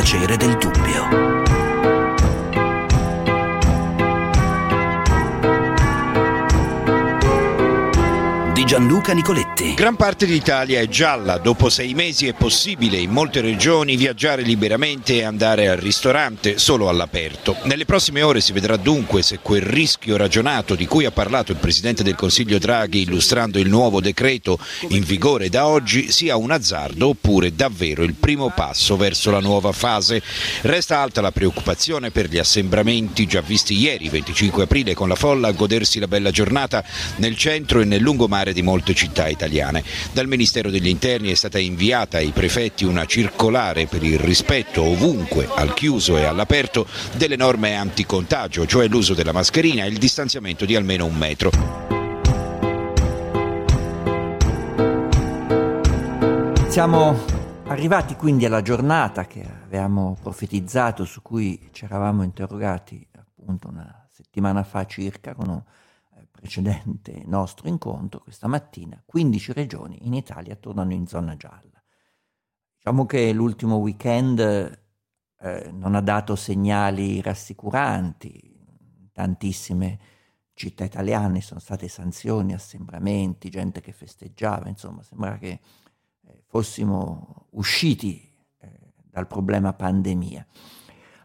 piacere del dubbio. Gianluca Nicoletti. Gran parte d'Italia è gialla. Dopo sei mesi è possibile in molte regioni viaggiare liberamente e andare al ristorante solo all'aperto. Nelle prossime ore si vedrà dunque se quel rischio ragionato di cui ha parlato il Presidente del Consiglio Draghi illustrando il nuovo decreto in vigore da oggi sia un azzardo oppure davvero il primo passo verso la nuova fase. Resta alta la preoccupazione per gli assembramenti già visti ieri, 25 aprile, con la folla a godersi la bella giornata nel centro e nel lungomare di di molte città italiane. Dal Ministero degli Interni è stata inviata ai prefetti una circolare per il rispetto ovunque, al chiuso e all'aperto, delle norme anticontagio, cioè l'uso della mascherina e il distanziamento di almeno un metro. Siamo arrivati quindi alla giornata che avevamo profetizzato, su cui ci eravamo interrogati appunto una settimana fa circa con precedente nostro incontro, questa mattina, 15 regioni in Italia tornano in zona gialla. Diciamo che l'ultimo weekend eh, non ha dato segnali rassicuranti, tantissime città italiane sono state sanzioni, assembramenti, gente che festeggiava, insomma sembra che eh, fossimo usciti eh, dal problema pandemia.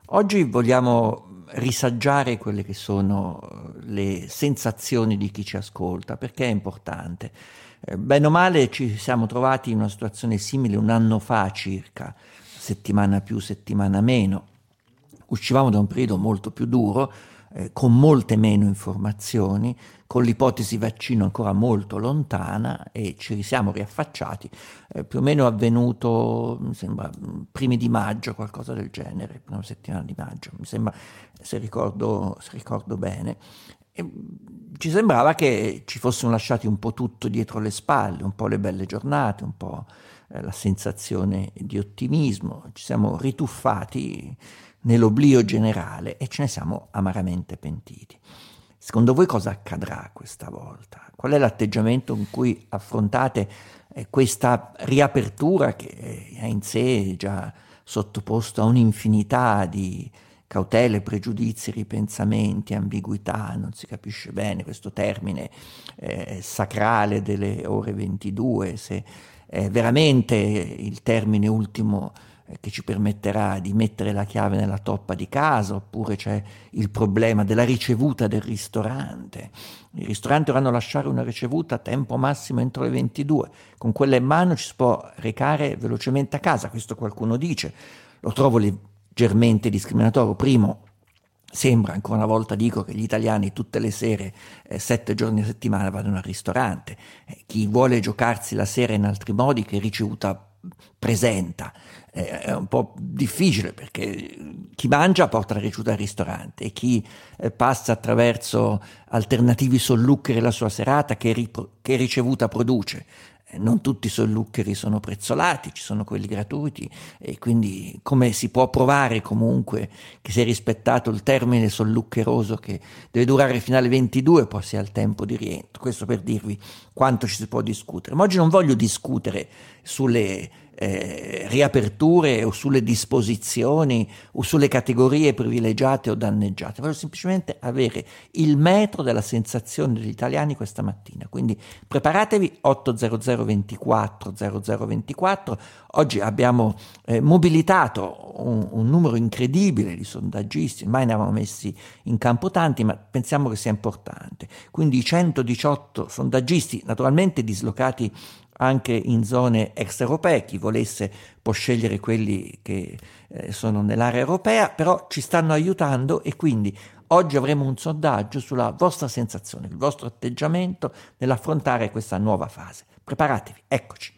Oggi vogliamo risaggiare quelle che sono eh, le sensazioni di chi ci ascolta, perché è importante. Eh, bene o male ci siamo trovati in una situazione simile un anno fa circa, settimana più, settimana meno. Uscivamo da un periodo molto più duro, eh, con molte meno informazioni, con l'ipotesi vaccino ancora molto lontana e ci siamo riaffacciati, eh, più o meno avvenuto, mi sembra, primi di maggio, qualcosa del genere, una settimana di maggio, mi sembra, se ricordo, se ricordo bene. E ci sembrava che ci fossimo lasciati un po' tutto dietro le spalle, un po' le belle giornate, un po' eh, la sensazione di ottimismo, ci siamo rituffati nell'oblio generale e ce ne siamo amaramente pentiti. Secondo voi cosa accadrà questa volta? Qual è l'atteggiamento in cui affrontate eh, questa riapertura che è in sé già sottoposto a un'infinità di cautele, pregiudizi, ripensamenti, ambiguità, non si capisce bene questo termine eh, sacrale delle ore 22, se è veramente il termine ultimo eh, che ci permetterà di mettere la chiave nella toppa di casa, oppure c'è il problema della ricevuta del ristorante. I ristoranti dovranno lasciare una ricevuta a tempo massimo entro le 22. Con quella in mano ci si può recare velocemente a casa, questo qualcuno dice. Lo trovo leggermente discriminatorio. Primo, Sembra, ancora una volta dico, che gli italiani tutte le sere, eh, sette giorni a settimana, vadano al ristorante. Eh, chi vuole giocarsi la sera in altri modi, che ricevuta presenta. Eh, è un po' difficile perché chi mangia porta la ricevuta al ristorante e chi eh, passa attraverso alternativi solluccheri la sua serata che, ripro- che ricevuta produce non tutti i sollucheri sono prezzolati, ci sono quelli gratuiti e quindi come si può provare comunque che si è rispettato il termine solluccheroso che deve durare fino alle 22 poi sia il tempo di rientro. Questo per dirvi quanto ci si può discutere. Ma oggi non voglio discutere sulle eh, riaperture o sulle disposizioni o sulle categorie privilegiate o danneggiate, voglio semplicemente avere il metro della sensazione degli italiani questa mattina. Quindi preparatevi 800 24 0024. Oggi abbiamo eh, mobilitato un, un, numero incredibile di sondaggisti, mai ne avevamo messi in campo tanti, ma pensiamo che sia importante. Quindi 118 sondaggisti, naturalmente dislocati anche in zone extraeuropee, chi volesse può scegliere quelli che eh, sono nell'area europea, però ci stanno aiutando e quindi oggi avremo un sondaggio sulla vostra sensazione, il vostro atteggiamento nell'affrontare questa nuova fase. Preparatevi, eccoci.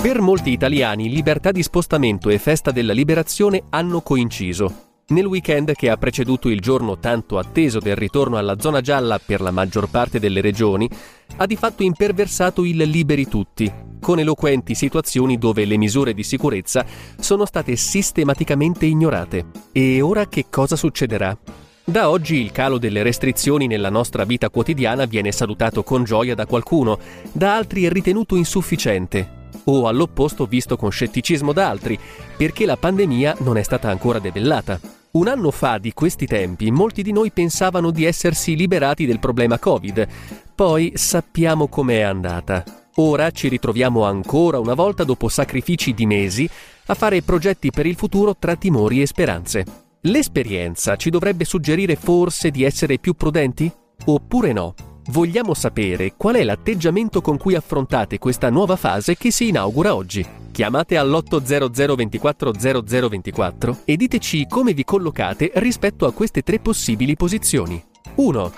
Per molti italiani libertà di spostamento e festa della liberazione hanno coinciso. Nel weekend che ha preceduto il giorno tanto atteso del ritorno alla zona gialla per la maggior parte delle regioni, ha di fatto imperversato il liberi tutti, con eloquenti situazioni dove le misure di sicurezza sono state sistematicamente ignorate. E ora che cosa succederà? Da oggi il calo delle restrizioni nella nostra vita quotidiana viene salutato con gioia da qualcuno, da altri ritenuto insufficiente o all'opposto visto con scetticismo da altri, perché la pandemia non è stata ancora debellata. Un anno fa di questi tempi molti di noi pensavano di essersi liberati del problema Covid, poi sappiamo com'è andata. Ora ci ritroviamo ancora una volta dopo sacrifici di mesi a fare progetti per il futuro tra timori e speranze. L'esperienza ci dovrebbe suggerire forse di essere più prudenti? Oppure no? Vogliamo sapere qual è l'atteggiamento con cui affrontate questa nuova fase che si inaugura oggi. Chiamate all'800 24 0024 e diteci come vi collocate rispetto a queste tre possibili posizioni. 1.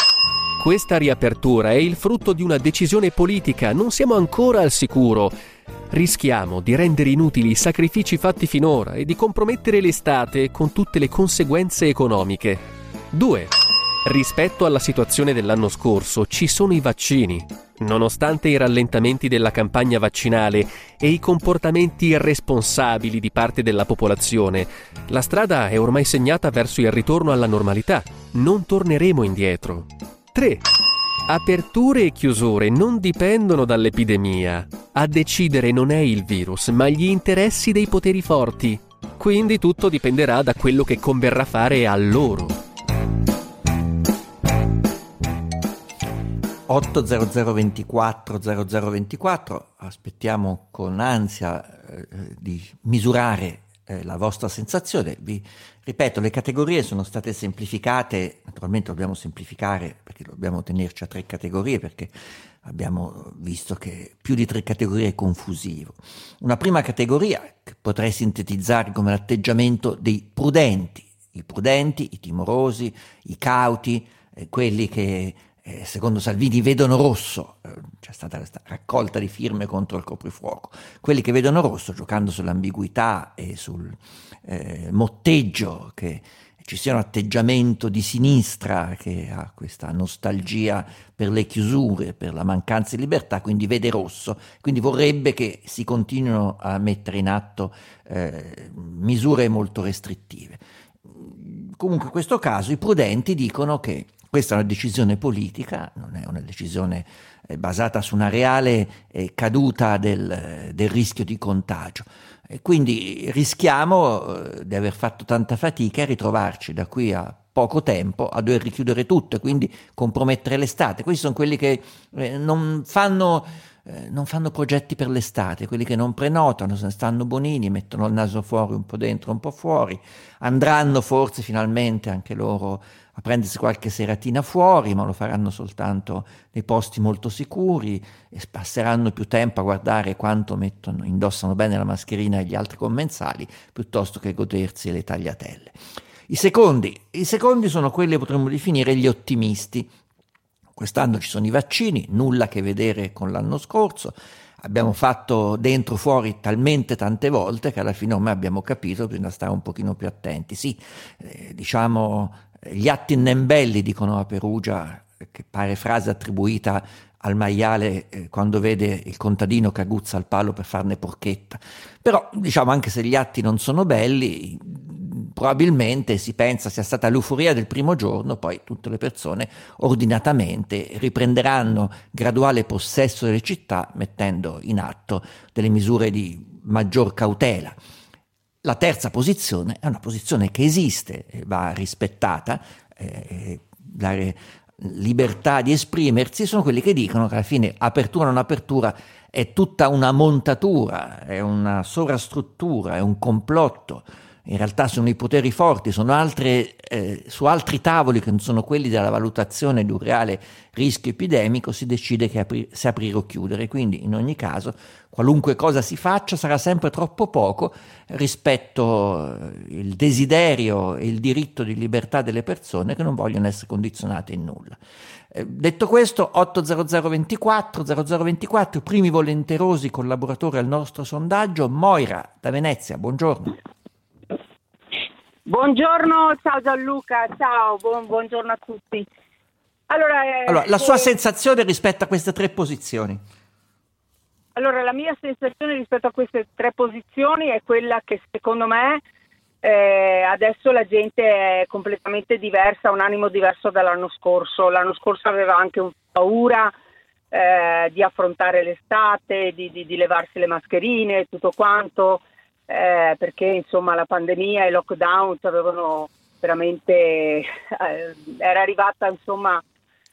Questa riapertura è il frutto di una decisione politica, non siamo ancora al sicuro. Rischiamo di rendere inutili i sacrifici fatti finora e di compromettere l'estate con tutte le conseguenze economiche. 2. Rispetto alla situazione dell'anno scorso ci sono i vaccini. Nonostante i rallentamenti della campagna vaccinale e i comportamenti irresponsabili di parte della popolazione, la strada è ormai segnata verso il ritorno alla normalità. Non torneremo indietro. 3. Aperture e chiusure non dipendono dall'epidemia. A decidere non è il virus, ma gli interessi dei poteri forti. Quindi tutto dipenderà da quello che converrà fare a loro. 800 24 0024 aspettiamo con ansia eh, di misurare eh, la vostra sensazione. Vi ripeto le categorie sono state semplificate. Naturalmente dobbiamo semplificare perché dobbiamo tenerci a tre categorie perché abbiamo visto che più di tre categorie è confusivo. Una prima categoria che potrei sintetizzare come l'atteggiamento dei prudenti. I prudenti i timorosi i cauti eh, quelli che eh, secondo Salvini vedono rosso, eh, c'è stata questa raccolta di firme contro il coprifuoco, quelli che vedono rosso giocando sull'ambiguità e sul eh, motteggio che ci sia un atteggiamento di sinistra che ha questa nostalgia per le chiusure, per la mancanza di libertà, quindi vede rosso, quindi vorrebbe che si continuino a mettere in atto eh, misure molto restrittive. Comunque in questo caso i prudenti dicono che questa è una decisione politica, non è una decisione eh, basata su una reale eh, caduta del, del, rischio di contagio. E quindi rischiamo eh, di aver fatto tanta fatica e ritrovarci da qui a poco tempo a dover richiudere tutto e quindi compromettere l'estate. Questi sono quelli che eh, non fanno eh, non fanno progetti per l'estate, quelli che non prenotano, se ne stanno bonini, mettono il naso fuori un po' dentro, un po' fuori, andranno forse finalmente anche loro a prendersi qualche seratina fuori, ma lo faranno soltanto nei posti molto sicuri e passeranno più tempo a guardare quanto mettono, indossano bene la mascherina e gli altri commensali, piuttosto che godersi le tagliatelle. I secondi, I secondi sono quelli che potremmo definire gli ottimisti, Quest'anno ci sono i vaccini, nulla a che vedere con l'anno scorso. Abbiamo fatto dentro fuori talmente tante volte che alla fine ormai abbiamo capito che bisogna stare un pochino più attenti. Sì, eh, diciamo, gli atti nembelli dicono a Perugia, che pare frase attribuita al maiale eh, quando vede il contadino che aguzza il palo per farne porchetta. Però, diciamo, anche se gli atti non sono belli, probabilmente si pensa sia stata l'euforia del primo giorno, poi tutte le persone ordinatamente riprenderanno graduale possesso delle città mettendo in atto delle misure di maggior cautela. La terza posizione è una posizione che esiste e va rispettata, eh, la libertà di esprimersi, sono quelli che dicono che alla fine apertura o non apertura è tutta una montatura, è una sovrastruttura, è un complotto in realtà sono i poteri forti, sono altre, eh, su altri tavoli che non sono quelli della valutazione di un reale rischio epidemico, si decide apri- se aprire o chiudere. Quindi in ogni caso qualunque cosa si faccia sarà sempre troppo poco rispetto al eh, desiderio e il diritto di libertà delle persone che non vogliono essere condizionate in nulla. Eh, detto questo, 80024 0024, primi volenterosi collaboratori al nostro sondaggio, Moira da Venezia, buongiorno. Buongiorno, ciao Gianluca, ciao, buon, buongiorno a tutti. Allora, eh, allora la sua eh, sensazione rispetto a queste tre posizioni? Allora, la mia sensazione rispetto a queste tre posizioni è quella che secondo me eh, adesso la gente è completamente diversa, un animo diverso dall'anno scorso. L'anno scorso aveva anche un paura eh, di affrontare l'estate, di, di, di, levarsi le mascherine, tutto quanto, eh, perché insomma la pandemia e i lockdown avevano veramente, eh, era arrivata insomma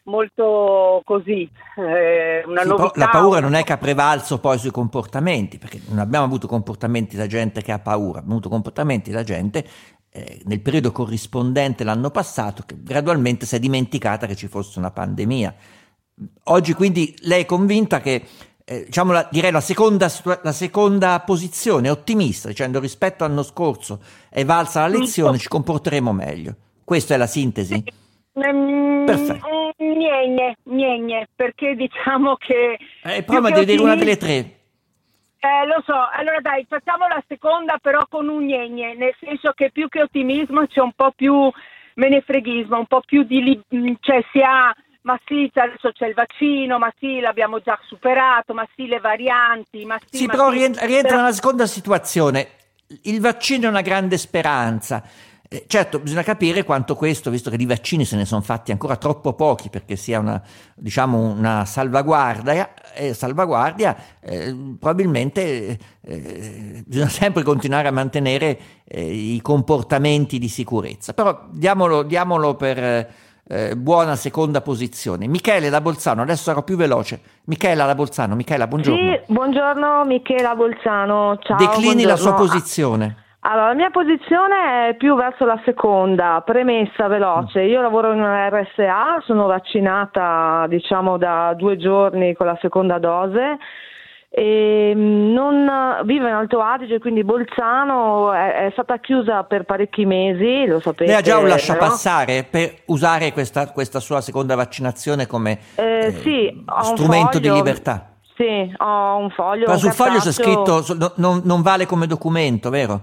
molto così, eh, una sì, novità. La paura non è che ha prevalso poi sui comportamenti, perché non abbiamo avuto comportamenti da gente che ha paura, abbiamo avuto comportamenti da gente eh, nel periodo corrispondente l'anno passato che gradualmente si è dimenticata che ci fosse una pandemia. Oggi quindi lei è convinta che eh, diciamo la, direi la seconda, la seconda posizione, ottimista, dicendo rispetto all'anno scorso è valsa la lezione, ci comporteremo meglio. Questa è la sintesi? Mm, Perfetto. Niente, niente, perché diciamo che... Eh, prova di dire una delle tre. Eh, lo so, allora dai, facciamo la seconda però con un gnegne, nel senso che più che ottimismo c'è un po' più menefreghismo, un po' più di... cioè si ha ma sì, adesso c'è il vaccino, ma sì, l'abbiamo già superato, ma sì, le varianti, ma sì. Sì, ma però sì. rientra, rientra nella seconda situazione. Il vaccino è una grande speranza. Eh, certo, bisogna capire quanto questo, visto che di vaccini se ne sono fatti ancora troppo pochi perché sia una, diciamo, una salvaguardia, eh, salvaguardia eh, probabilmente eh, bisogna sempre continuare a mantenere eh, i comportamenti di sicurezza. Però diamolo, diamolo per eh, buona seconda posizione. Michele da Bolzano, adesso sarò più veloce. Michela da Bolzano, Michela, buongiorno. Sì, buongiorno Michela Bolzano, ciao. Declini buongiorno. la sua posizione. Allora, la mia posizione è più verso la seconda, premessa veloce. Io lavoro in una RSA, sono vaccinata diciamo da due giorni con la seconda dose e mm, non vive in Alto Adige, quindi Bolzano è, è, stata chiusa per parecchi mesi, lo sapete. Lei ha già un lasciapassare no? per usare questa, questa, sua seconda vaccinazione come eh, sì, strumento di libertà? Sì, ho un foglio. Ma sul foglio c'è scritto non, non vale come documento, vero?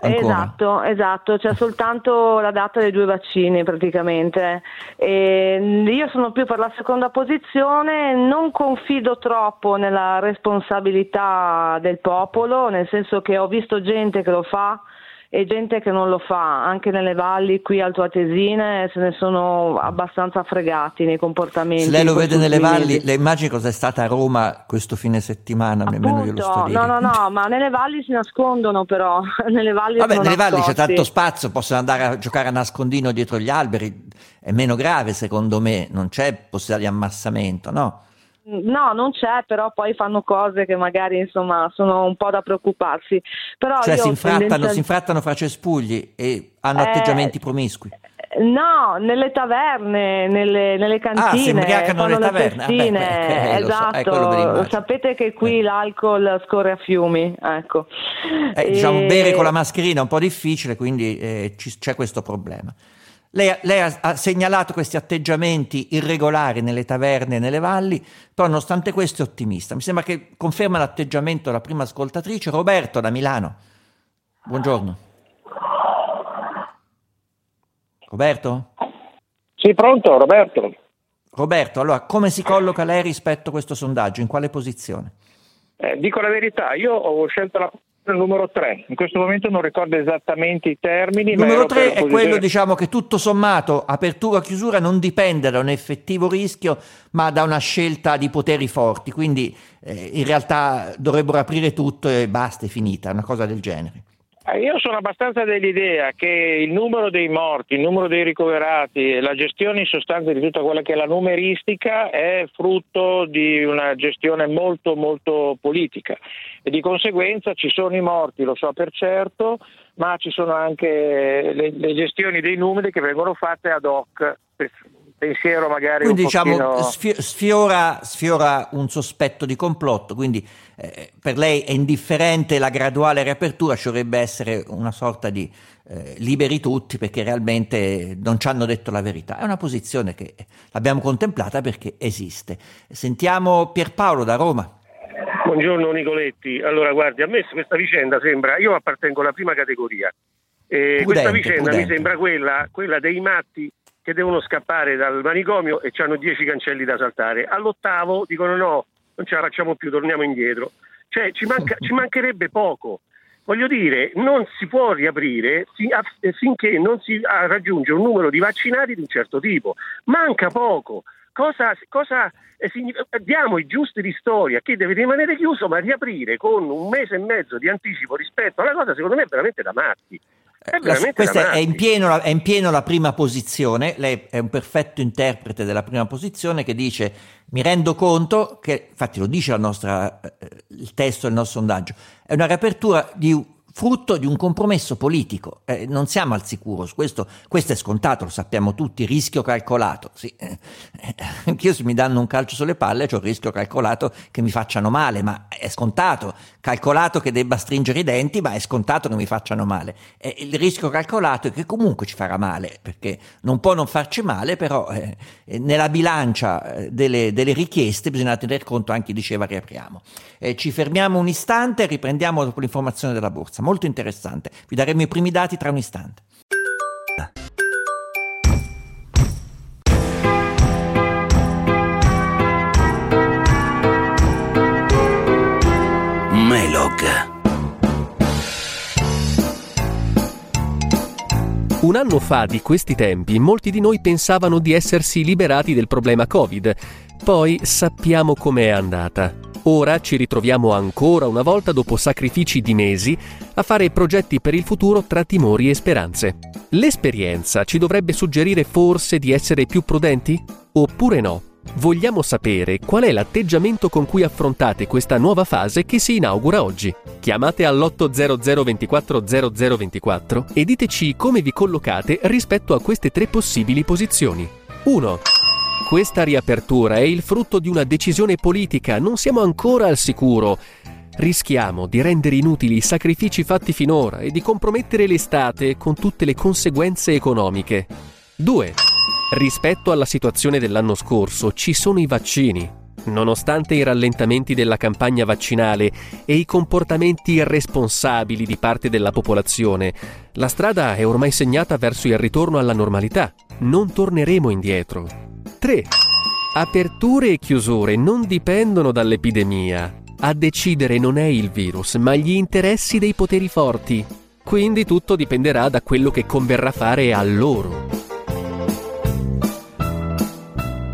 Ancora. Esatto, esatto, c'è soltanto la data dei due vaccini praticamente. E io sono più per la seconda posizione, non confido troppo nella responsabilità del popolo, nel senso che ho visto gente che lo fa e gente che non lo fa, anche nelle valli qui altoatesine se ne sono abbastanza fregati nei comportamenti. Se lei lo vede nelle valli, le immagini cosa è stata a Roma questo fine settimana, Appunto, nemmeno glielo sto. No, no, no, ma nelle valli si nascondono però, nelle valli Vabbè, nelle nascosti. valli c'è tanto spazio, possono andare a giocare a nascondino dietro gli alberi, è meno grave secondo me, non c'è possibilità di ammassamento, no? No, non c'è, però poi fanno cose che magari insomma sono un po' da preoccuparsi. Però cioè si infrattano, tendenza... si infrattano fra cespugli e hanno eh, atteggiamenti promiscui. No, nelle taverne, nelle, nelle cantine. Ah, si imbriacano nelle taverne. Ah, beh, beh, eh, esatto, so, sapete che qui eh. l'alcol scorre a fiumi, ecco. Eh, e... Diciamo, bere con la mascherina è un po' difficile, quindi eh, c- c'è questo problema. Lei, lei ha, ha, segnalato questi atteggiamenti irregolari nelle taverne e nelle valli, però nonostante questo è ottimista. Mi sembra che conferma l'atteggiamento della prima ascoltatrice, Roberto da Milano. Buongiorno. Roberto? Sì, pronto, Roberto. Roberto, allora come si colloca lei rispetto a questo sondaggio? In quale posizione? Eh, dico la verità, io ho scelto la numero 3. In questo momento non ricordo esattamente i termini. Il numero 3 è quello diciamo, che tutto sommato, apertura o chiusura, non dipende da un effettivo rischio, ma da una scelta di poteri forti. Quindi eh, in realtà dovrebbero aprire tutto e basta, è finita, una cosa del genere. Eh, io sono abbastanza dell'idea che il numero dei morti, il numero dei ricoverati e la gestione in sostanza di tutta quella che è la numeristica è frutto di una gestione molto molto politica. E di conseguenza ci sono i morti, lo so per certo, ma ci sono anche le, le gestioni dei numeri che vengono fatte ad hoc pensiero magari quindi un diciamo pochino... sfiora, sfiora, un sospetto di complotto quindi eh, per lei è indifferente la graduale riapertura ci dovrebbe essere una sorta di eh, liberi tutti perché realmente non ci hanno detto la verità. È una posizione che l'abbiamo contemplata perché esiste. Sentiamo Pierpaolo da Roma. Buongiorno Nicoletti, allora guardi a me questa vicenda sembra, io appartengo alla prima categoria, eh, Prudente, questa vicenda prudente. mi sembra quella, quella dei matti che devono scappare dal manicomio e hanno dieci cancelli da saltare. All'ottavo dicono no, non ce la facciamo più, torniamo indietro. Cioè ci, manca, ci mancherebbe poco. Voglio dire, non si può riaprire finché non si raggiunge un numero di vaccinati di un certo tipo. Manca poco. cosa, cosa eh, diamo i giusti ristori a chi deve rimanere chiuso, ma riaprire con un mese e mezzo di anticipo rispetto alla cosa, secondo me è veramente da matti. È la, questa è in, pieno, è in, pieno, la prima posizione, lei è un perfetto interprete della prima posizione che dice mi rendo conto che, infatti lo dice nostra, eh, il testo del nostro sondaggio, è una riapertura di frutto di un compromesso politico. Eh, non siamo al sicuro, questo, questo, è scontato, lo sappiamo tutti, rischio calcolato. Sì. Eh, anch'io se mi danno un calcio sulle palle ho il rischio calcolato che mi facciano male, ma è scontato. Calcolato che debba stringere i denti, ma è scontato che mi facciano male. Eh, il rischio calcolato è che comunque ci farà male, perché non può non farci male, però eh, nella bilancia eh, delle, delle, richieste bisogna tener conto anche, diceva, riapriamo. ci fermiamo un istante e riprendiamo dopo l'informazione della borsa molto interessante. Vi daremo i primi dati tra un istante. Melog. Un anno fa di questi tempi molti di noi pensavano di essersi liberati del problema Covid. Poi sappiamo com'è andata. Ora ci ritroviamo ancora una volta dopo sacrifici di mesi a fare progetti per il futuro tra timori e speranze. L'esperienza ci dovrebbe suggerire forse di essere più prudenti? Oppure no? Vogliamo sapere qual è l'atteggiamento con cui affrontate questa nuova fase che si inaugura oggi. Chiamate all'800 24 0024 e diteci come vi collocate rispetto a queste tre possibili posizioni. 1. Questa riapertura è il frutto di una decisione politica, non siamo ancora al sicuro. Rischiamo di rendere inutili i sacrifici fatti finora e di compromettere l'estate con tutte le conseguenze economiche. 2. Rispetto alla situazione dell'anno scorso ci sono i vaccini. Nonostante i rallentamenti della campagna vaccinale e i comportamenti irresponsabili di parte della popolazione, la strada è ormai segnata verso il ritorno alla normalità. Non torneremo indietro. 3. Aperture e chiusure non dipendono dall'epidemia. A decidere non è il virus, ma gli interessi dei poteri forti. Quindi tutto dipenderà da quello che converrà fare a loro.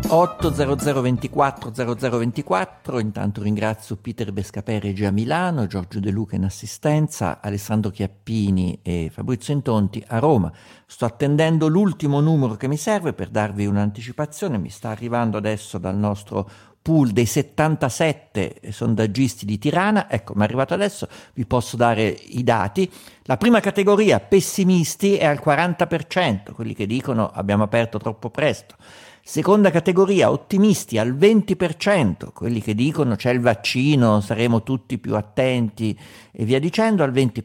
800 24 0024, intanto ringrazio Peter Bescaperegi a Milano, Giorgio De Luca in assistenza, Alessandro Chiappini e Fabrizio Intonti a Roma. Sto attendendo l'ultimo numero che mi serve per darvi un'anticipazione, mi sta arrivando adesso dal nostro pool dei 77 sondaggisti di Tirana, ecco mi è arrivato adesso, vi posso dare i dati. La prima categoria, pessimisti, è al 40%, quelli che dicono abbiamo aperto troppo presto. Seconda categoria, ottimisti al 20%, quelli che dicono c'è il vaccino, saremo tutti più attenti e via dicendo, al 20%.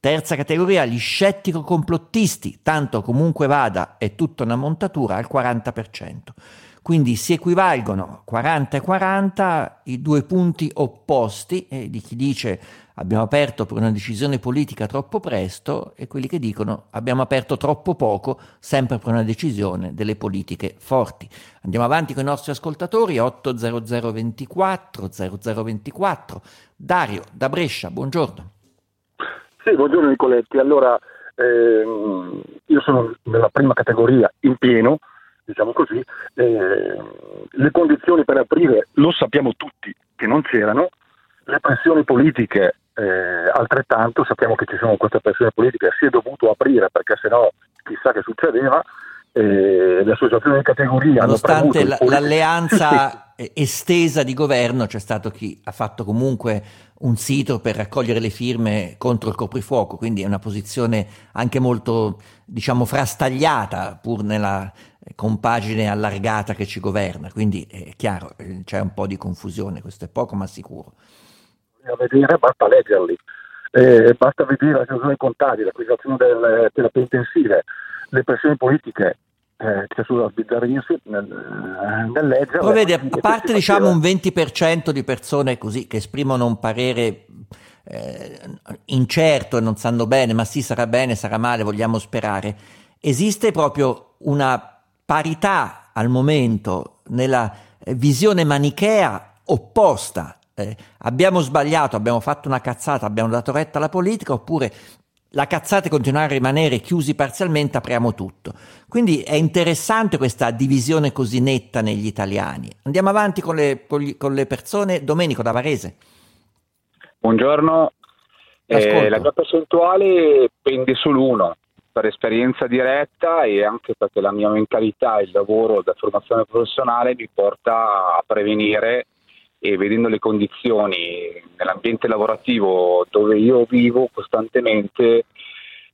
Terza categoria, gli scettico-complottisti, tanto comunque vada, è tutta una montatura, al 40%. Quindi si equivalgono 40 e 40 i due punti opposti eh, di chi dice abbiamo aperto per una decisione politica troppo presto e quelli che dicono abbiamo aperto troppo poco, sempre per una decisione delle politiche forti. Andiamo avanti con i nostri ascoltatori, 80024 0024. Dario da Brescia, buongiorno. Sì, buongiorno Nicoletti. Allora, ehm, io sono nella prima categoria in pieno, diciamo così, eh, le condizioni per aprire lo sappiamo tutti che non c'erano, le pressioni politiche eh, altrettanto, sappiamo che ci sono queste pressioni politiche, si è dovuto aprire perché sennò chissà che succedeva, eh, le associazioni di categoria nonostante l- l'alleanza estesa di governo c'è stato chi ha fatto comunque un sito per raccogliere le firme contro il coprifuoco quindi è una posizione anche molto diciamo frastagliata pur nella compagine allargata che ci governa, quindi è chiaro, eh, c'è un po' di confusione, questo è poco ma sicuro. A vedere basta leggerli, eh, basta vedere la situazione dei contagi, l'acquisizione delle terapie intensive, le pressioni politiche eh, c'è sulla sbizzarrirsi nel, nel leggere. Poi vedi, a parte diciamo un 20% di persone così che esprimono un parere eh, incerto e non sanno bene, ma sì sarà bene, sarà male, vogliamo sperare, esiste proprio una parità al momento nella eh, visione manichea opposta. Eh, abbiamo sbagliato, abbiamo fatto una cazzata, abbiamo dato retta alla politica, oppure la cazzata continua a rimanere chiusi parzialmente, apriamo tutto. Quindi è interessante questa divisione così netta negli italiani. Andiamo avanti con le, con le persone. Domenico da Varese. Buongiorno. Eh, la mia percentuale pende sull'uno per esperienza diretta e anche perché la mia mentalità, il lavoro da formazione professionale mi porta a prevenire e vedendo le condizioni nell'ambiente lavorativo dove io vivo costantemente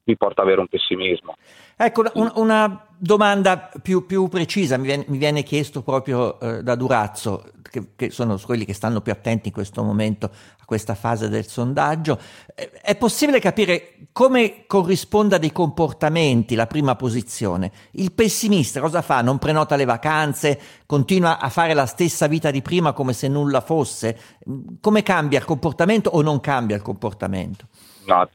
mi porta ad avere un pessimismo. Ecco, un, una domanda più, più precisa mi viene, mi viene, chiesto proprio eh, da Durazzo, che, che, sono quelli che stanno più attenti in questo momento a questa fase del sondaggio. Eh, è possibile capire come corrisponda dei comportamenti la prima posizione? Il pessimista cosa fa? Non prenota le vacanze, continua a fare la stessa vita di prima come se nulla fosse? Come cambia il comportamento o non cambia il comportamento? No,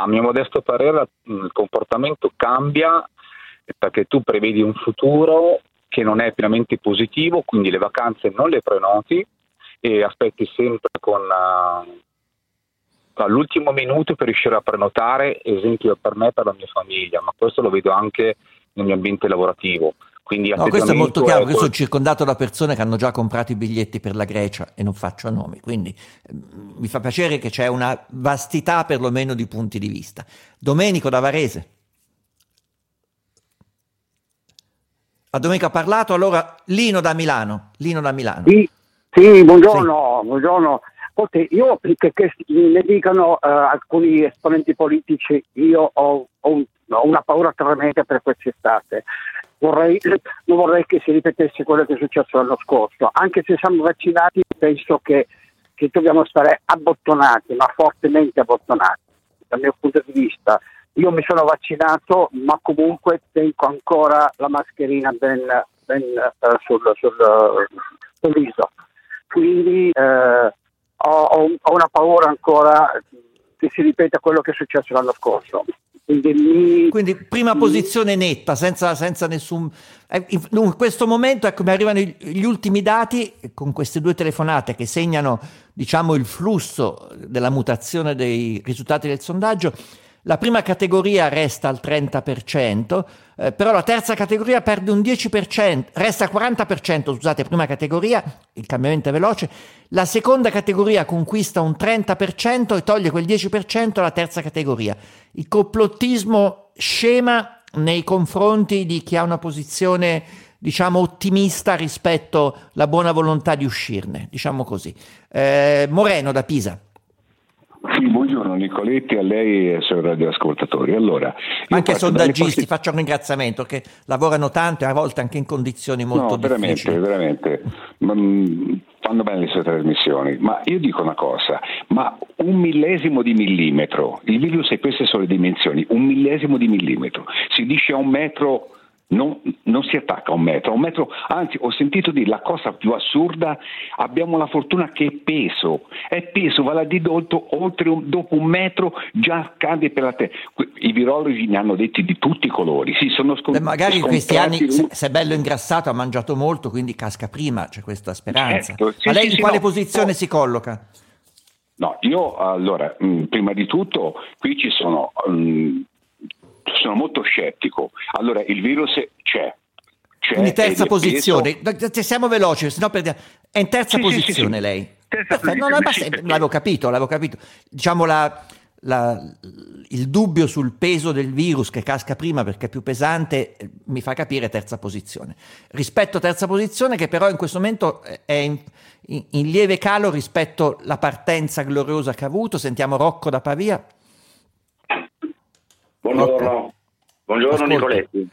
a mio modesto parere il comportamento cambia perché tu prevedi un futuro che non è pienamente positivo, quindi le vacanze non le prenoti e aspetti sempre con uh, all'ultimo minuto per riuscire a prenotare, esempio per me e per la mia famiglia, ma questo lo vedo anche nel mio ambiente lavorativo. Quindi no, questo è molto chiaro, io sono circondato da persone che hanno già comprato i biglietti per la Grecia e non faccio nomi, quindi eh, mi fa piacere che c'è una vastità perlomeno di punti di vista. Domenico da Varese. A Domenico ha parlato, allora Lino da Milano. Lino da Milano. Sì, sì buongiorno, sì. buongiorno. Ascolti, io che, che ne dicano uh, alcuni esponenti politici, io ho, ho, ho una paura tremenda per quest'estate vorrei, non vorrei che si ripetesse quello che è successo l'anno scorso. Anche se siamo vaccinati, penso che, che dobbiamo stare abbottonati, ma fortemente abbottonati, dal mio punto di vista. Io mi sono vaccinato, ma comunque tengo ancora la mascherina ben, ben uh, sul, sul, sul, viso. Quindi uh, ho, ho una paura ancora che si ripeta quello che è successo l'anno scorso. Quindi, Quindi prima posizione netta, senza, senza nessun... Eh, in questo momento ecco, mi arrivano gli ultimi dati con queste due telefonate che segnano diciamo, il flusso della mutazione dei risultati del sondaggio. La prima categoria resta al 30%, eh, però la terza categoria perde un 10%, resta al 40%, scusate, prima categoria, il cambiamento è veloce, la seconda categoria conquista un 30% e toglie quel 10% alla terza categoria. Il complottismo scema nei confronti di chi ha una posizione diciamo ottimista rispetto alla buona volontà di uscirne, diciamo così. Eh, Moreno da Pisa. Sì, buongiorno Nicoletti, a lei e ai suoi radioascoltatori. Allora, anche sondaggisti, faccio un ringraziamento che lavorano tanto e a volte anche in condizioni molto no, difficili. Veramente, veramente. Mm, fanno bene le sue trasmissioni, ma io dico una cosa, ma un millesimo di millimetro, il virus è queste sono le dimensioni, un millesimo di millimetro, si dice a un metro non, non, si attacca a un metro, a un metro, anzi ho sentito dire la cosa più assurda, abbiamo la fortuna che è peso, è peso, vale a dire oltre un, dopo un metro già cade per la terra. I virologi ne hanno detti di tutti i colori, sì, sono scom- Beh, magari in questi anni se, se, è bello ingrassato ha mangiato molto, quindi casca prima, c'è questa speranza. Certo, sì, Ma lei sì, in sì, quale no, posizione no. si colloca? No, io allora, mh, mm, prima di tutto qui ci sono mh, mm, sono molto scettico. Allora, il virus c'è. c'è Quindi terza posizione, peso... siamo veloci, sennò per... è in terza sì, posizione sì, sì, lei. Terza Perfetto, no, no, basta, l'avevo capito, l'avevo capito. Diciamo la, la, il dubbio sul peso del virus che casca prima perché è più pesante eh, mi fa capire terza posizione. Rispetto a terza posizione che però in questo momento è in, in, in lieve calo rispetto alla partenza gloriosa che ha avuto. Sentiamo Rocco da Pavia. Buongiorno, buongiorno Nicoletti.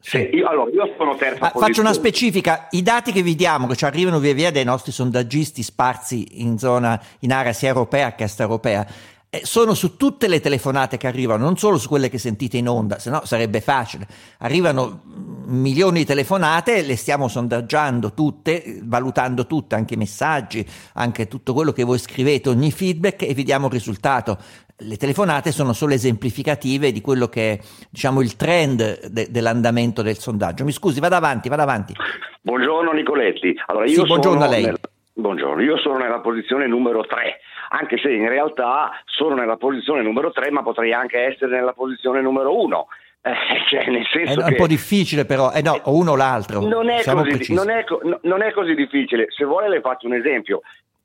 Sì. Io, allora, io sono terza ah, Faccio una specifica, i dati che vi diamo, che ci arrivano via via dai nostri sondaggisti sparsi in zona, in area sia europea che extraeuropea, eh, sono su tutte le telefonate che arrivano, non solo su quelle che sentite in onda, se no sarebbe facile. Arrivano milioni di telefonate, le stiamo sondaggiando tutte, valutando tutte, anche i messaggi, anche tutto quello che voi scrivete, ogni feedback e vediamo il risultato le telefonate sono solo esemplificative di quello che è diciamo, il trend de- dell'andamento del sondaggio. Mi scusi, vada avanti, vada avanti. Buongiorno Nicoletti. Allora, io sì, buongiorno a lei. Nel... Buongiorno, io sono nella posizione numero 3. anche se in realtà sono nella posizione numero 3, ma potrei anche essere nella posizione numero 1. Eh, cioè, nel senso è un che, po' difficile però, eh no, o uno o l'altro. non è, così, non, è, non è così difficile. Se vuole le faccio un esempio.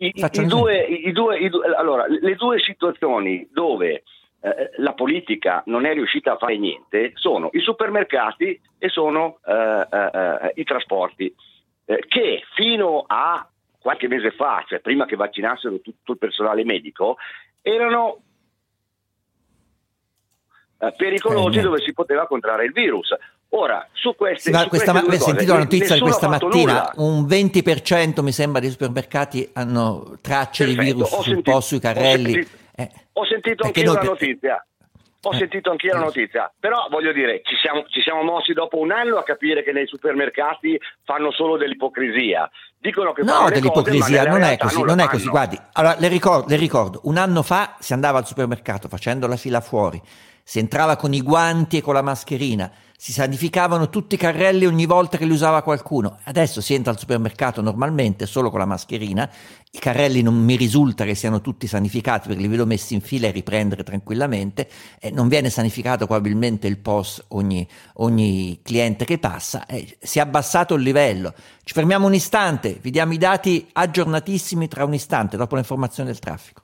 I, i- due, i due- i due- allora, le due situazioni dove eh, la politica non è riuscita a fare niente sono i supermercati e sono eh, eh, eh, i trasporti, eh, che fino a qualche mese fa, cioè prima che vaccinassero tutto il personale medico, erano pericolosi dove si poteva contrarre il virus. Ora, su queste, Sì, ma su questa, queste ma- avete sentito la cose, notizia di questa mattina? nulla. Un 20% mi sembra dei supermercati hanno tracce di Perfetto, virus ho sul sentito- post sui ho carrelli. sentito- Eh, Ho sentito anch'io noi la notizia. Ho Eh. sentito anch'io la notizia, però voglio dire, ci siamo, ci siamo mossi dopo un anno a capire che nei supermercati fanno solo dell'ipocrisia. Dicono che No, cose, dell'ipocrisia, nella non è così, non non è così. Guardi, allora le ricordo, le ricordo, un anno fa si andava al supermercato facendo la fila fuori, si entrava con i guanti e con la mascherina, si sanificavano tutti i carrelli ogni volta che li usava qualcuno. Adesso si entra al supermercato normalmente solo con la mascherina, i carrelli non mi risulta che siano tutti sanificati perché li vedo messi in fila e riprendere tranquillamente, e non viene sanificato probabilmente il POS ogni, ogni cliente che passa, e si è abbassato il livello. Ci fermiamo un istante, vi diamo i dati aggiornatissimi tra un istante, dopo l'informazione del traffico.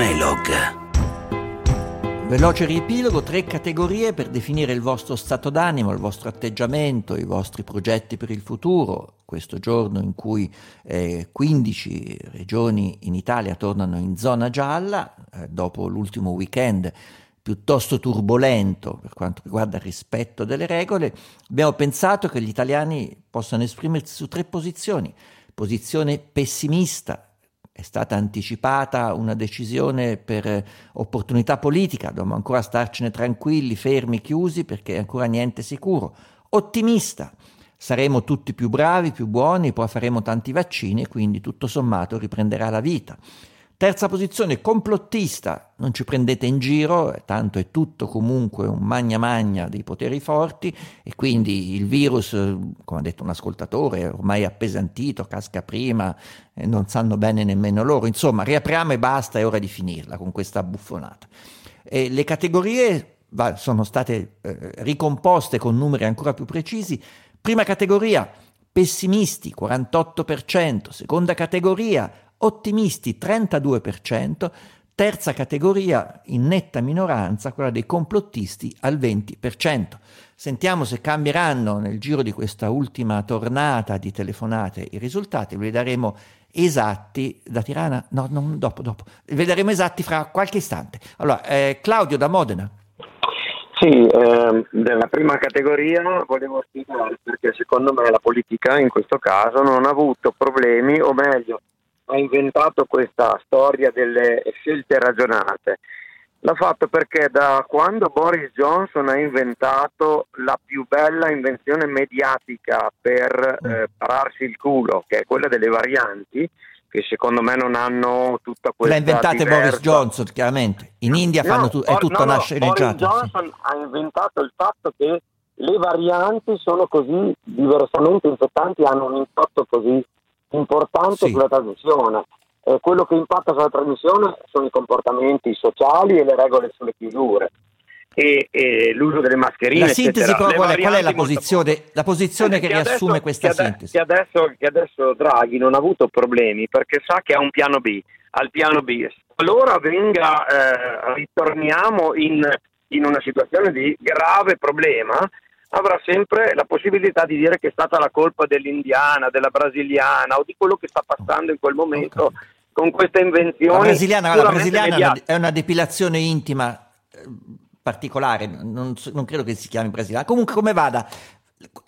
Melog. Veloce riepilogo, tre categorie per definire il vostro stato d'animo, il vostro atteggiamento, i vostri progetti per il futuro. Questo giorno in cui eh, 15 regioni in Italia tornano in zona gialla, eh, dopo l'ultimo weekend piuttosto turbolento per quanto riguarda il rispetto delle regole, abbiamo pensato che gli italiani possano esprimersi su tre posizioni. Posizione pessimista, è stata anticipata una decisione per eh, opportunità politica, dobbiamo ancora starcene tranquilli, fermi, chiusi perché ancora niente sicuro. Ottimista, saremo tutti più bravi, più buoni, poi faremo tanti vaccini e quindi tutto sommato riprenderà la vita. Terza posizione, complottista, non ci prendete in giro, tanto è tutto comunque un magna magna dei poteri forti e quindi il virus, come ha detto un ascoltatore, è ormai appesantito, casca prima, non sanno bene nemmeno loro. Insomma, riapriamo e basta, è ora di finirla con questa buffonata. E le categorie va, sono state eh, ricomposte con numeri ancora più precisi. Prima categoria, pessimisti 48%, seconda categoria, ottimisti 32%, terza categoria in netta minoranza, quella dei complottisti al 20%. Sentiamo se cambieranno nel giro di questa ultima tornata di telefonate i risultati, ve li daremo esatti da Tirana, no, non dopo, dopo, ve li daremo esatti fra qualche istante. Allora, eh, Claudio da Modena. Sì, ehm, della prima categoria volevo spiegare perché secondo me la politica in questo caso non ha avuto problemi, o meglio, ha inventato questa storia delle scelte ragionate. L'ha fatto perché da quando Boris Johnson ha inventato la più bella invenzione mediatica per eh, pararsi il culo, che è quella delle varianti, che secondo me non hanno tutta questa L'ha inventate diversa- Boris Johnson, chiaramente. In India fanno No, tu- è tutto no, no, nasceneggiato. Boris Johnson ha inventato il fatto che le varianti sono così diversamente infettanti, hanno un impatto così importante Sì. sulla trasmissione. Eh, quello che impatta sulla trasmissione sono i comportamenti sociali e le regole sulle chiusure. E, e l'uso delle mascherine. La sintesi però qual è, qual è la posizione, la posizione che adesso- riassume questa che sintesi? Che adesso, che adesso Draghi non ha avuto problemi perché sa che ha un piano B. Al piano B, allora venga, eh, ritorniamo in, in una situazione di grave problema, avrà sempre la possibilità di dire che è stata la colpa dell'indiana, della brasiliana o di quello che sta passando in quel momento con queste invenzioni. La brasiliana, la brasiliana è una, depilazione intima eh, particolare, non, non credo che si chiami brasiliana. Comunque, come vada,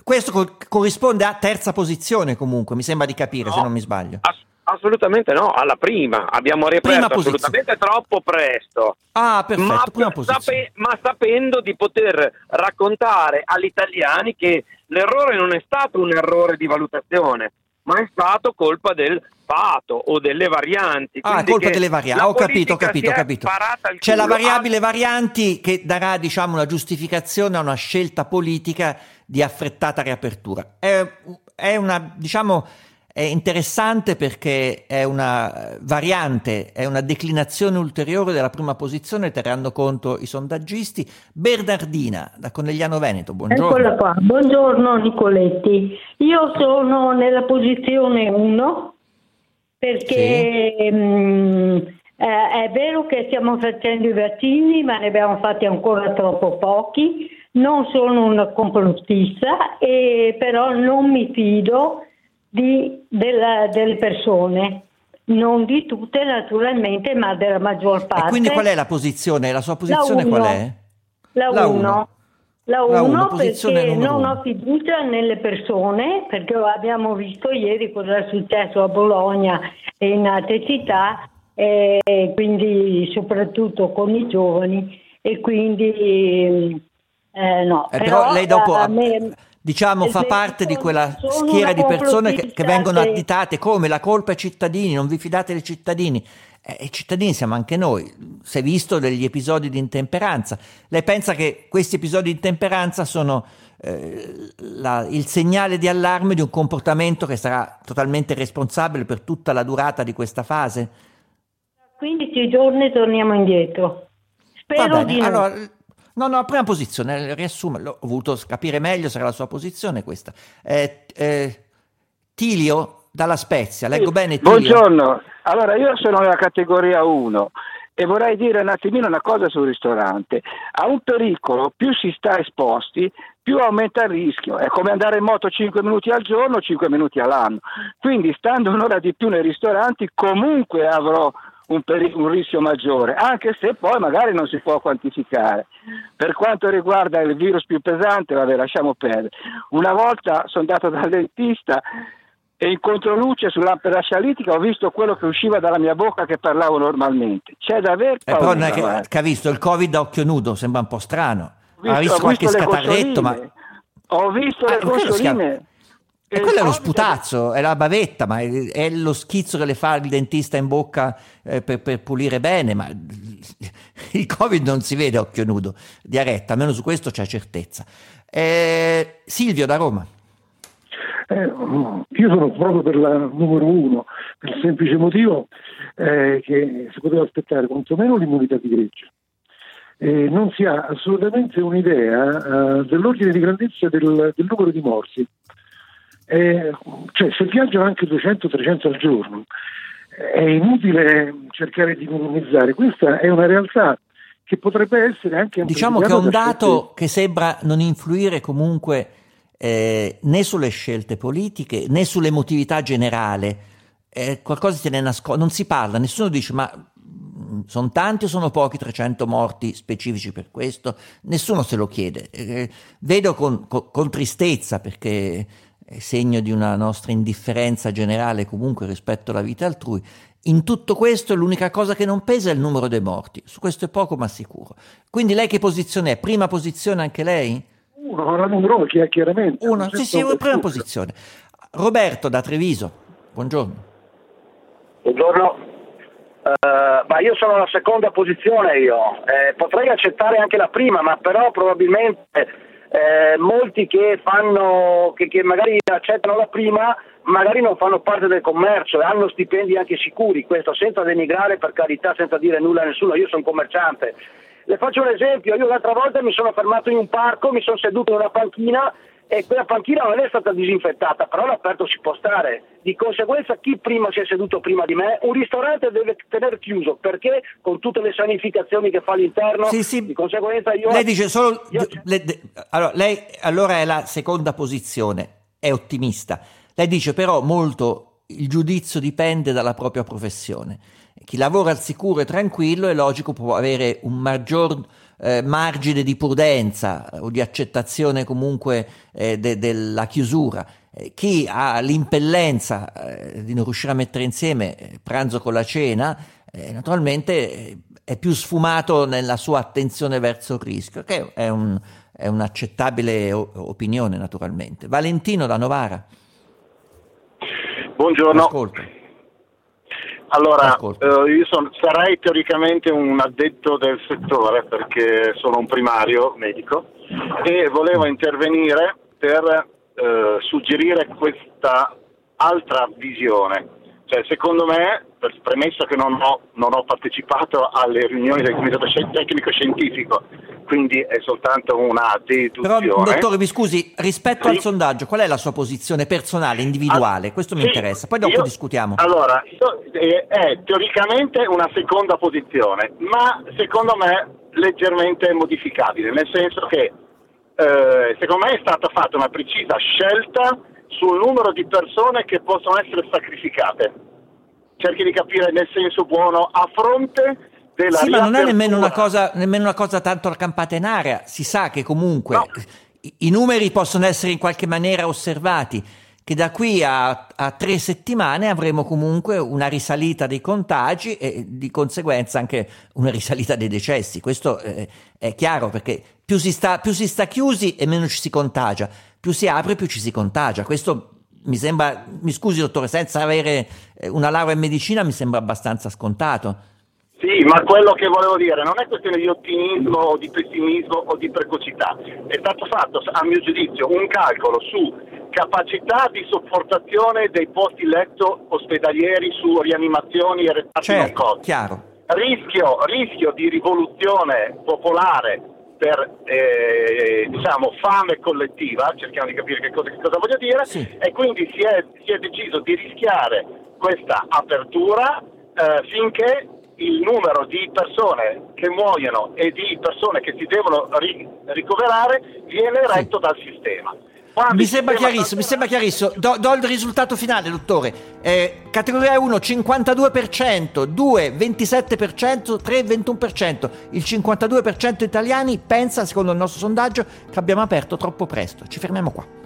questo co- corrisponde a terza posizione, comunque, mi sembra di capire, se No. non mi sbaglio. Ass- assolutamente no, alla prima abbiamo riaperto assolutamente troppo presto. Ah, perfetto, ma, prima sape- ma sapendo di poter raccontare agli italiani che l'errore non è stato un errore di valutazione, ma è stato colpa del fato o delle varianti. Ah, colpa delle varianti. la Ho capito, ho capito, ho capito. C'è la variabile varianti che darà, diciamo, una giustificazione a una scelta politica di affrettata riapertura. È, è una, diciamo, è interessante perché è una variante, è una declinazione ulteriore della prima posizione, terranno conto i sondaggisti. Bernardina, da Conegliano Veneto, buongiorno. Eccola qua, buongiorno Nicoletti. Io sono nella posizione 1 perché mm, eh, è vero che stiamo facendo i vaccini, ma ne abbiamo fatti ancora troppo pochi. Non sono una complottista, e però non mi fido di- della- delle persone. Non di tutte naturalmente, ma della maggior parte. E quindi qual è la posizione? La sua posizione La qual è? La La 1. uno. La La 1 uno, posizione perché non ho fiducia nelle persone, perché abbiamo visto ieri cosa è successo a Bologna e in altre città, e quindi soprattutto con i giovani, e quindi eh, no. Eh, però lei dopo, a me- diciamo, fa se- parte di quella schiera di persone che, che vengono additate come la colpa ai cittadini, non vi fidate dei cittadini. Eh, I cittadini siamo anche noi, si è visto degli episodi di intemperanza. Lei pensa che questi episodi di intemperanza sono eh, la- il segnale di allarme di un comportamento che sarà totalmente responsabile per tutta la durata di questa fase? 15 giorni torniamo indietro. Va Spero bene, di no. allora, no, no, prima posizione, riassumo, l'ho- ho voluto capire meglio se era la sua posizione questa. Eh, eh, Tilio dalla Spezia, leggo bene Tilio? Buongiorno, allora io sono nella categoria 1 e vorrei dire un attimino una cosa sul ristorante. A un pericolo più si sta esposti, più aumenta il rischio. È come andare in moto 5 minuti al giorno, 5 minuti all'anno. Quindi stando un'ora di più nei ristoranti comunque avrò un, peri- un rischio maggiore, anche se poi magari non si può quantificare. Per quanto riguarda il virus più pesante, vabbè, lasciamo perdere. Una volta sono andato dal dentista e in controluce sull'ampera scialitica ho visto quello che usciva dalla mia bocca che parlavo normalmente. C'è da aver Eh, però paura. non è che, che ha visto il Covid a occhio nudo, sembra un po' strano. Ho ha visto ho qualche visto scatarretto, ma... Ho visto le Ah, E quello è lo sputazzo, è la bavetta, ma è, è lo schizzo che le fa il dentista in bocca eh, per, per pulire bene, ma il Covid non si vede a occhio nudo, Diaretta, almeno su questo c'è certezza. Eh, Silvio da Roma. Eh, io sono proprio per la numero uno, per il semplice motivo eh, che si poteva aspettare quantomeno l'immunità di gregge. Eh, non si ha assolutamente un'idea eh, dell'ordine di grandezza del, del numero di morti. Eh, cioè, se viaggiano anche 200-300 al giorno, è inutile cercare di minimizzare. Questa è una realtà che potrebbe essere anche Diciamo che è un amplificata da scelte- dato che sembra non influire comunque eh, né sulle scelte politiche né sull'emotività generale. Eh, qualcosa si tiene nascosto, non si parla, nessuno dice ma sono tanti o sono pochi 300 morti specifici per questo? Nessuno se lo chiede. Eh, vedo con, con- con tristezza perché segno di una nostra indifferenza generale comunque rispetto alla vita altrui. In tutto questo l'unica cosa che non pesa è il numero dei morti, su questo è poco ma sicuro. Quindi lei che posizione è? Prima posizione anche lei? Uno, la numero chiaramente. Uno, sì, sì, prima posizione. Roberto da Treviso, buongiorno. Buongiorno. Eh, ma io sono alla seconda posizione io. Eh, potrei accettare anche la prima, ma però probabilmente eh, molti che fanno che, che magari accettano la prima magari non fanno parte del commercio e hanno stipendi anche sicuri, questo senza denigrare per carità, senza dire nulla a nessuno, io sono commerciante. Le faccio un esempio, io l'altra volta mi sono fermato in un parco, mi sono seduto in una panchina e quella panchina non è stata disinfettata, però l'aperto si può stare. Di conseguenza chi prima si è seduto prima di me, un ristorante deve tenere chiuso perché con tutte le sanificazioni che fa all'interno, Sì, sì. di conseguenza io... Lei dice solo... le- de- allora, lei allora è la seconda posizione, è ottimista. Lei dice però molto il giudizio dipende dalla propria professione. Chi lavora al sicuro e tranquillo è logico può avere un maggior eh, margine di prudenza o di accettazione comunque eh, de- della chiusura. Eh, chi ha l'impellenza eh, di non riuscire a mettere insieme eh, pranzo con la cena, naturalmente è più sfumato nella sua attenzione verso il rischio, che è, un- è un'accettabile o- opinione naturalmente. Valentino da Novara. Buongiorno. Ascolto. Allora, eh, io son- sarei teoricamente un addetto del settore perché sono un primario medico e volevo intervenire per eh, suggerire questa altra visione. Cioè, secondo me, per premesso che non ho, non ho partecipato alle riunioni del comitato sci- tecnico-scientifico, quindi è soltanto una Però, deduzione. dottore, mi scusi, rispetto Sì. al sondaggio, qual è la sua posizione personale, individuale? Questo mi Sì, interessa, poi dopo io- discutiamo. Allora, io- eh, è teoricamente una seconda posizione, ma secondo me leggermente modificabile, nel senso che eh, secondo me è stata fatta una precisa scelta sul numero di persone che possono essere sacrificate. Cerchi di capire nel senso buono a fronte della Sì, ma non è nemmeno una, cosa, nemmeno una cosa tanto campata in aria. Si sa che comunque i, i numeri possono essere in qualche maniera osservati, che da qui a, a tre settimane avremo comunque una risalita dei contagi e di conseguenza anche una risalita dei decessi. Questo eh, è chiaro perché più si, sta, più si sta chiusi e meno ci si contagia, più si apre più ci si contagia. Questo mi sembra, mi scusi dottore, senza avere eh, una laurea in medicina mi sembra abbastanza scontato. Sì, ma quello che volevo dire non è questione di ottimismo o di pessimismo o di precocità. È stato fatto, a mio giudizio, un calcolo su capacità di sopportazione dei posti letto ospedalieri su rianimazioni e reparti non Certo, Covid. chiaro. Rischio, rischio di rivoluzione popolare per eh, diciamo fame collettiva, cerchiamo di capire che cosa, che cosa voglio dire, e quindi si è, si è deciso di rischiare questa apertura eh, finché il numero di persone che muoiono e di persone che si devono ri- ricoverare viene retto dal sistema. Mi sembra sistema chiarissimo, mi sembra chiarissimo. Do, do il risultato finale, dottore. Eh, categoria 1 52%, 2 27%, 3 21%. Il 52% italiani pensa, secondo il nostro sondaggio, che abbiamo aperto troppo presto. Ci fermiamo qua.